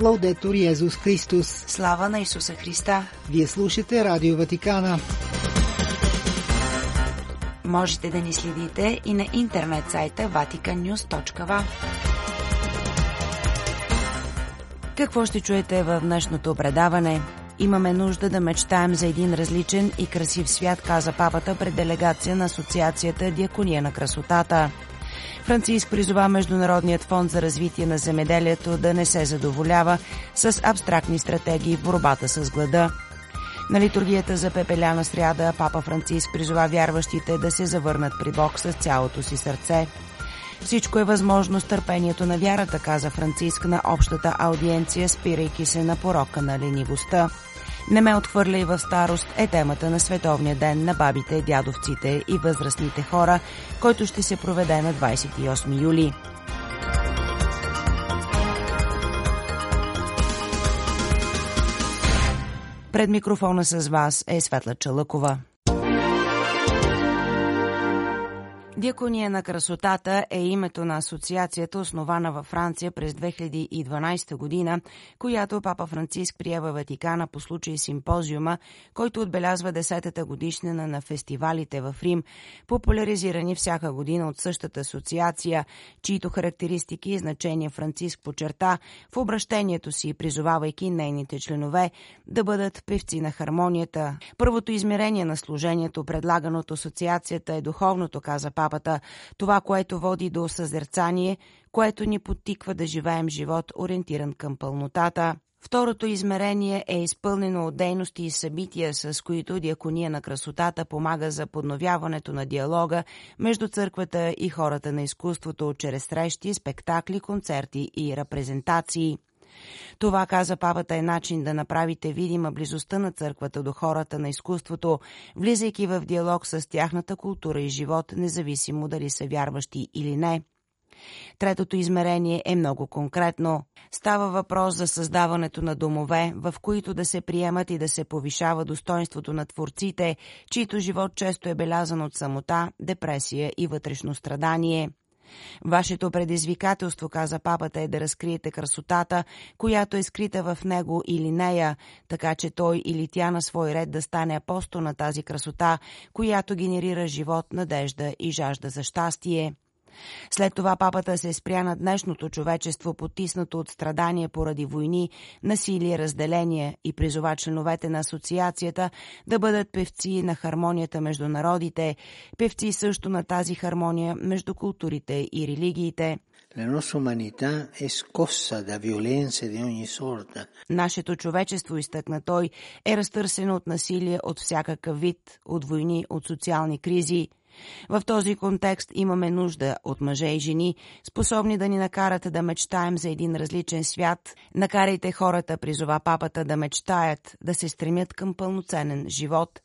Лаудетор Йезус Христос. Слава на Исуса Христа. Вие слушате Радио Ватикана. Можете да ни следите и на интернет сайта vaticannews.va. Какво ще чуете в днешното предаване? Имаме нужда да мечтаем за един различен и красив свят, каза папата пред делегация на Асоциацията Диакония на красотата. Франциск призова Международният фонд за развитие на земеделието да не се задоволява с абстрактни стратегии в борбата с глада. На литургията за пепеляна сряда папа Франциск призова вярващите да се завърнат при Бог с цялото си сърце. Всичко е възможно с търпението на вярата, каза Франциск на общата аудиенция, спирайки се на порока на ленивостта. Не ме отхвърля и в старост е темата на Световния ден на бабите, дядовците и възрастните хора, който ще се проведе на 28 юли. Пред микрофона с вас е Светла Чалъкова. Диакония на красотата е името на асоциацията, основана във Франция през 2012 година, която папа Франциск прие във Ватикана по случай симпозиума, който отбелязва 10-та годишнина на фестивалите в Рим, популяризирани всяка година от същата асоциация, чието характеристики и значения Франциск почерта в обращението си, призовавайки нейните членове да бъдат певци на хармонията. Първото измерение на служението, предлагано от асоциацията е духовното, каза папа папата, това, което води до съзерцание, което ни подтиква да живеем живот, ориентиран към пълнотата. Второто измерение е изпълнено от дейности и събития, с които Диакония на красотата помага за подновяването на диалога между църквата и хората на изкуството чрез срещи, спектакли, концерти и репрезентации. Това, каза папата, е начин да направите видима близостта на църквата до хората на изкуството, влизайки в диалог с тяхната култура и живот, независимо дали са вярващи или не. Третото измерение е много конкретно. Става въпрос за създаването на домове, в които да се приемат и да се повишава достоинството на творците, чието живот често е белязан от самота, депресия и вътрешно страдание – Вашето предизвикателство, каза папата, е да разкриете красотата, която е скрита в него или нея, така че той или тя на свой ред да стане апостол на тази красота, която генерира живот, надежда и жажда за щастие. След това папата се спря на днешното човечество, потиснато от страдания поради войни, насилие, разделение и призова членовете на асоциацията да бъдат певци на хармонията между народите, певци също на тази хармония между културите и религиите. Нашето човечество, изтъкна той, е разтърсено от насилие от всякакъв вид, от войни, от социални кризи – в този контекст имаме нужда от мъже и жени, способни да ни накарат да мечтаем за един различен свят. Накарайте хората, призова папата, да мечтаят, да се стремят към пълноценен живот.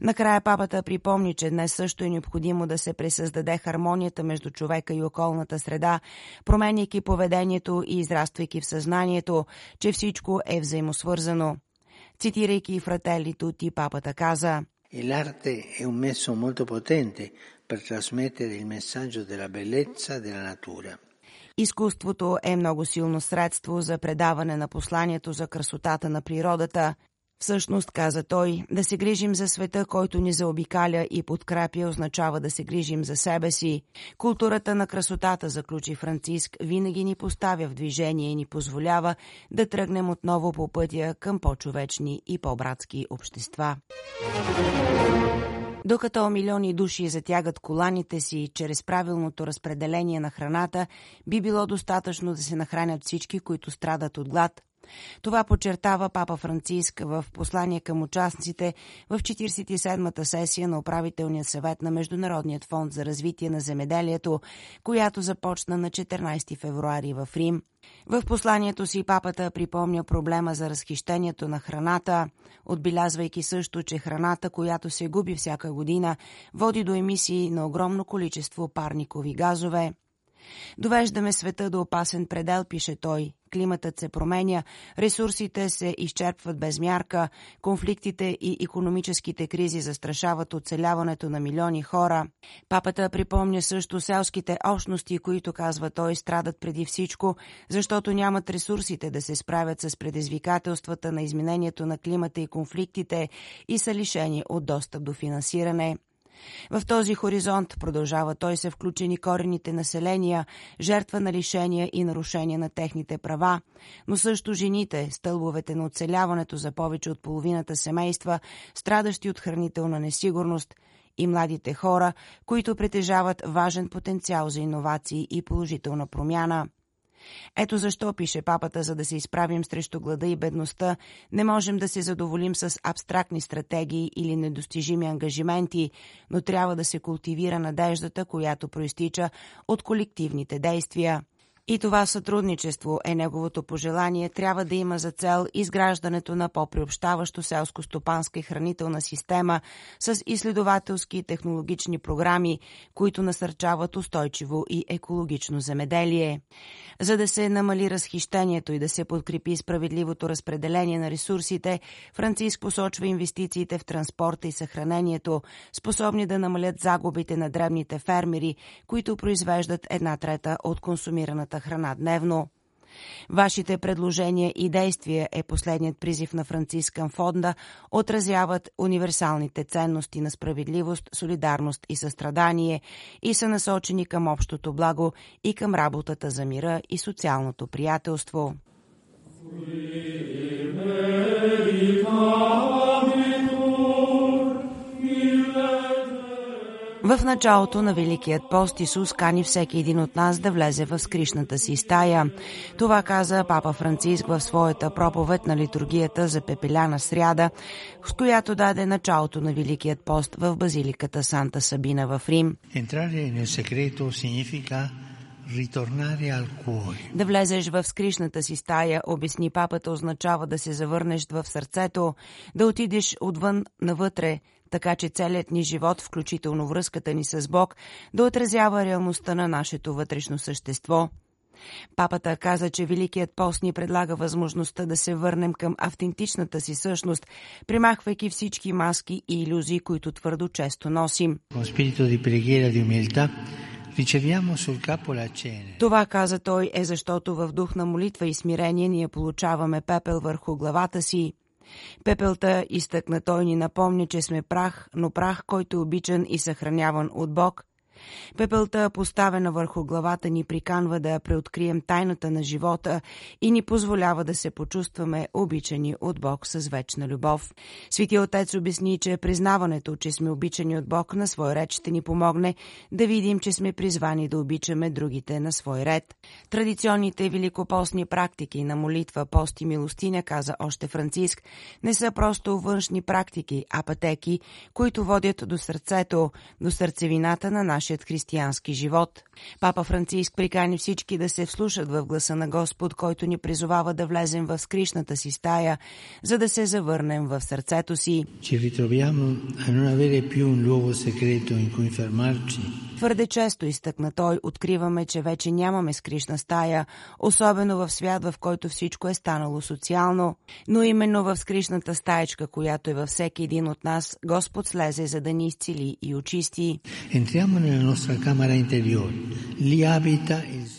Накрая папата припомни, че днес също е необходимо да се пресъздаде хармонията между човека и околната среда, променяйки поведението и израствайки в съзнанието, че всичко е взаимосвързано. Цитирайки фрателли Тути, папата каза – E l'arte è un mezzo molto potente per trasmettere il messaggio della bellezza della natura. Изкуството е много силно средство за предаване на посланието за красотата на природата. Всъщност, каза той, да се грижим за света, който ни заобикаля и подкрепя, означава да се грижим за себе си. Културата на красотата, заключи Франциск, винаги ни поставя в движение и ни позволява да тръгнем отново по пътя към по-човечни и по-братски общества. Докато милиони души затягат коланите си чрез правилното разпределение на храната, би било достатъчно да се нахранят всички, които страдат от глад, това подчертава папа Франциск в послание към участниците в 47-та сесия на управителния съвет на Международният фонд за развитие на земеделието, която започна на 14 февруари в Рим. В посланието си папата припомня проблема за разхищението на храната, отбелязвайки също, че храната, която се губи всяка година, води до емисии на огромно количество парникови газове. Довеждаме света до опасен предел, пише той. Климатът се променя, ресурсите се изчерпват без мярка, конфликтите и економическите кризи застрашават оцеляването на милиони хора. Папата припомня също селските общности, които, казва той, страдат преди всичко, защото нямат ресурсите да се справят с предизвикателствата на изменението на климата и конфликтите и са лишени от достъп до финансиране. В този хоризонт, продължава той, се включени корените населения, жертва на лишения и нарушения на техните права, но също жените, стълбовете на оцеляването за повече от половината семейства, страдащи от хранителна несигурност, и младите хора, които притежават важен потенциал за иновации и положителна промяна. Ето защо, пише папата, за да се изправим срещу глада и бедността, не можем да се задоволим с абстрактни стратегии или недостижими ангажименти, но трябва да се култивира надеждата, която проистича от колективните действия. И това сътрудничество е неговото пожелание, трябва да има за цел изграждането на по-приобщаващо селско-стопанска и хранителна система с изследователски и технологични програми, които насърчават устойчиво и екологично земеделие. За да се намали разхищението и да се подкрепи справедливото разпределение на ресурсите, Франциск посочва инвестициите в транспорта и съхранението, способни да намалят загубите на дребните фермери, които произвеждат една трета от консумираната бесплатната храна дневно. Вашите предложения и действия е последният призив на Францискан фонда, отразяват универсалните ценности на справедливост, солидарност и състрадание и са насочени към общото благо и към работата за мира и социалното приятелство. В началото на Великият пост Исус кани всеки един от нас да влезе в скришната си стая. Това каза папа Франциск в своята проповед на литургията за пепеляна сряда, с която даде началото на Великият пост в базиликата Санта Сабина в Рим. Да влезеш в скришната си стая, обясни папата, означава да се завърнеш в сърцето, да отидеш отвън навътре, така че целият ни живот, включително връзката ни с Бог, да отразява реалността на нашето вътрешно същество. Папата каза, че Великият пост ни предлага възможността да се върнем към автентичната си същност, примахвайки всички маски и иллюзии, които твърдо често носим. Това, каза той, е защото в дух на молитва и смирение ние получаваме пепел върху главата си. Пепелта, изтъкна той, ни напомня, че сме прах, но прах, който е обичан и съхраняван от Бог – Пепелта, поставена върху главата ни, приканва да преоткрием тайната на живота и ни позволява да се почувстваме обичани от Бог с вечна любов. Свети Отец обясни, че признаването, че сме обичани от Бог на свой ред ще ни помогне да видим, че сме призвани да обичаме другите на свой ред. Традиционните великопостни практики на молитва, пост и милостиня, каза още Франциск, не са просто външни практики, а пътеки, които водят до сърцето, до сърцевината на нашия нашият християнски живот. Папа Франциск прикани всички да се вслушат в гласа на Господ, който ни призовава да влезем в скришната си стая, за да се завърнем в сърцето си. Твърде често изтъкна той, откриваме, че вече нямаме скришна стая, особено в свят, в който всичко е станало социално, но именно в скришната стаечка, която е във всеки един от нас, Господ слезе, за да ни изцели и очисти.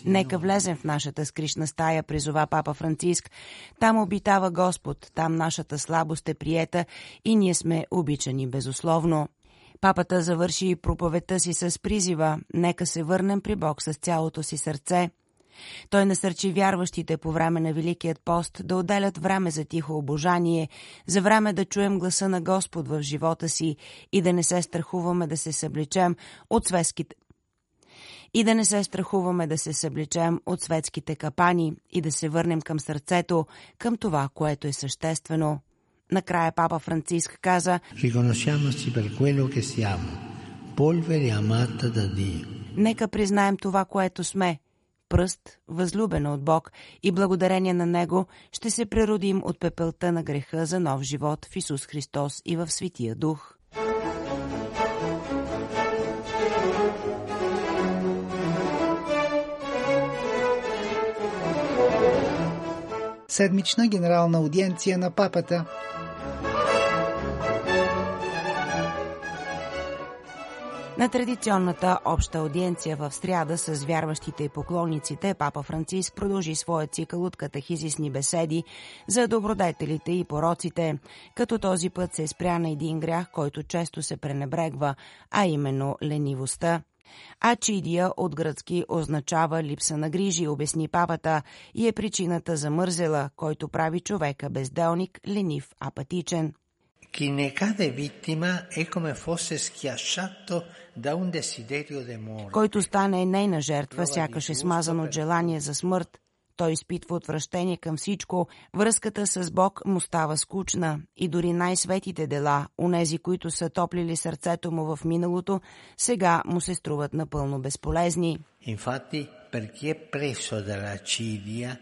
Нека влезем в нашата скришна стая, призова папа Франциск. Там обитава Господ, там нашата слабост е приета и ние сме обичани безусловно. Папата завърши проповедта си с призива «Нека се върнем при Бог с цялото си сърце». Той насърчи вярващите по време на Великият пост да отделят време за тихо обожание, за време да чуем гласа на Господ в живота си и да не се страхуваме да се събличем от светските и да не се страхуваме да се събличем от светските капани и да се върнем към сърцето, към това, което е съществено. Накрая папа Франциск каза Нека признаем това, което сме, пръст, възлюбена от Бог и благодарение на Него ще се преродим от пепелта на греха за нов живот в Исус Христос и в святия Дух. Седмична генерална аудиенция на папата – На традиционната обща аудиенция в сряда с вярващите и поклонниците Папа Франциск продължи своя цикъл от катехизисни беседи за добродетелите и пороците, като този път се спря на един грях, който често се пренебрегва, а именно ленивостта. Ачидия от гръцки означава липса на грижи, обясни папата, и е причината за мързела, който прави човека безделник, ленив, апатичен. Chi ne cade vittima è come fosse schiacciato da un desiderio d'amore. Който стане нейна жертва, сякаш е смазан от желание за смърт. Той изпитва отвращение към всичко, връзката с Бог му става скучна и дори най-светите дела, онези, които са топлили сърцето му в миналото, сега му се струват напълно безполезни. Infatti, per chi è preso dalla cidia,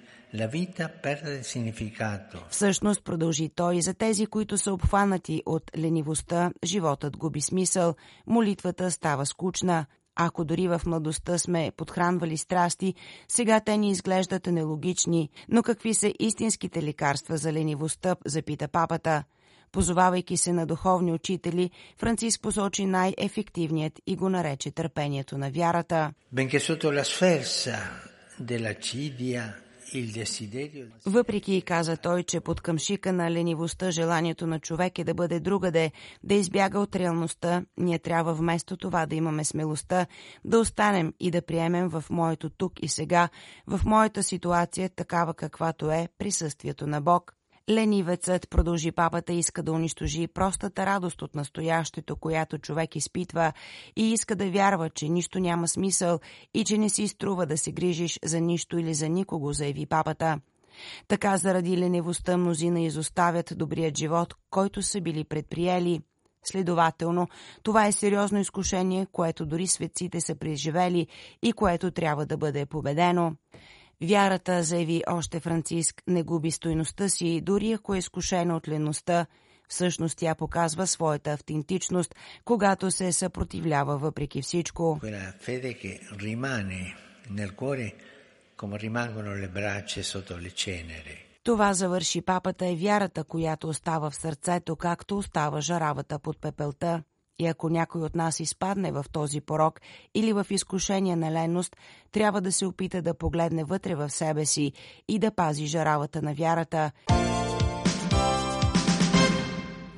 Всъщност, продължи той, за тези, които са обхванати от ленивостта, животът губи смисъл, молитвата става скучна. Ако дори в младостта сме подхранвали страсти, сега те ни изглеждат нелогични. Но какви са истинските лекарства за ленивостта, запита папата. Позовавайки се на духовни учители, Франциск посочи най-ефективният и го нарече търпението на вярата. Benché sotto la sferza della cidia il desiderio Въпреки, каза той, че под къмшика на ленивостта желанието на човек е да бъде другаде, да избяга от реалността, ние трябва вместо това да имаме смелостта да останем и да приемем в моето тук и сега, в моята ситуация, такава каквато е присъствието на Бог. Ленивецът, продължи папата, иска да унищожи простата радост от настоящето, която човек изпитва и иска да вярва, че нищо няма смисъл и че не си струва да се грижиш за нищо или за никого, заяви папата. Така заради ленивостта мнозина изоставят добрият живот, който са били предприели. Следователно, това е сериозно изкушение, което дори светците са преживели и което трябва да бъде победено. Вярата, заяви още Франциск, не губи стойността си, дори ако е изкушена от леността. Всъщност тя показва своята автентичност, когато се съпротивлява въпреки всичко. Това завърши папата е вярата, която остава в сърцето, както остава жаравата под пепелта. И ако някой от нас изпадне в този порок или в изкушение на леност, трябва да се опита да погледне вътре в себе си и да пази жаравата на вярата.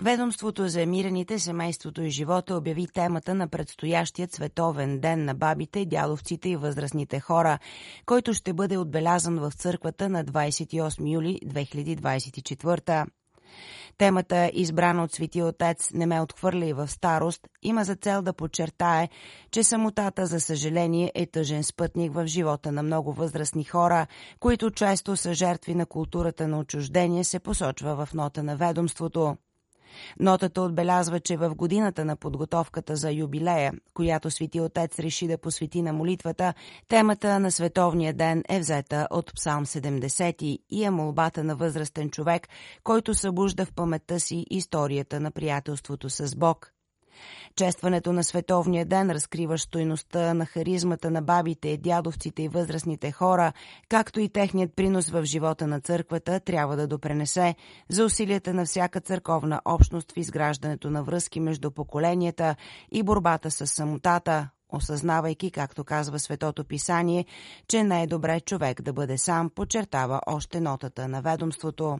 Ведомството за емираните, семейството и живота обяви темата на предстоящият световен ден на бабите, дядовците и възрастните хора, който ще бъде отбелязан в църквата на 28 юли 2024. Темата, избрана от Свети Отец, не ме отхвърля и в старост, има за цел да подчертае, че самотата, за съжаление, е тъжен спътник в живота на много възрастни хора, които често са жертви на културата на отчуждение, се посочва в нота на ведомството. Нотата отбелязва, че в годината на подготовката за юбилея, която Свети Отец реши да посвети на молитвата, темата на Световния ден е взета от Псалм 70 и е молбата на възрастен човек, който събужда в паметта си историята на приятелството с Бог. Честването на Световния ден разкрива стойността на харизмата на бабите, дядовците и възрастните хора, както и техният принос в живота на църквата трябва да допренесе за усилията на всяка църковна общност в изграждането на връзки между поколенията и борбата с самотата, осъзнавайки, както казва Светото Писание, че не е добре човек да бъде сам, подчертава още нотата на ведомството.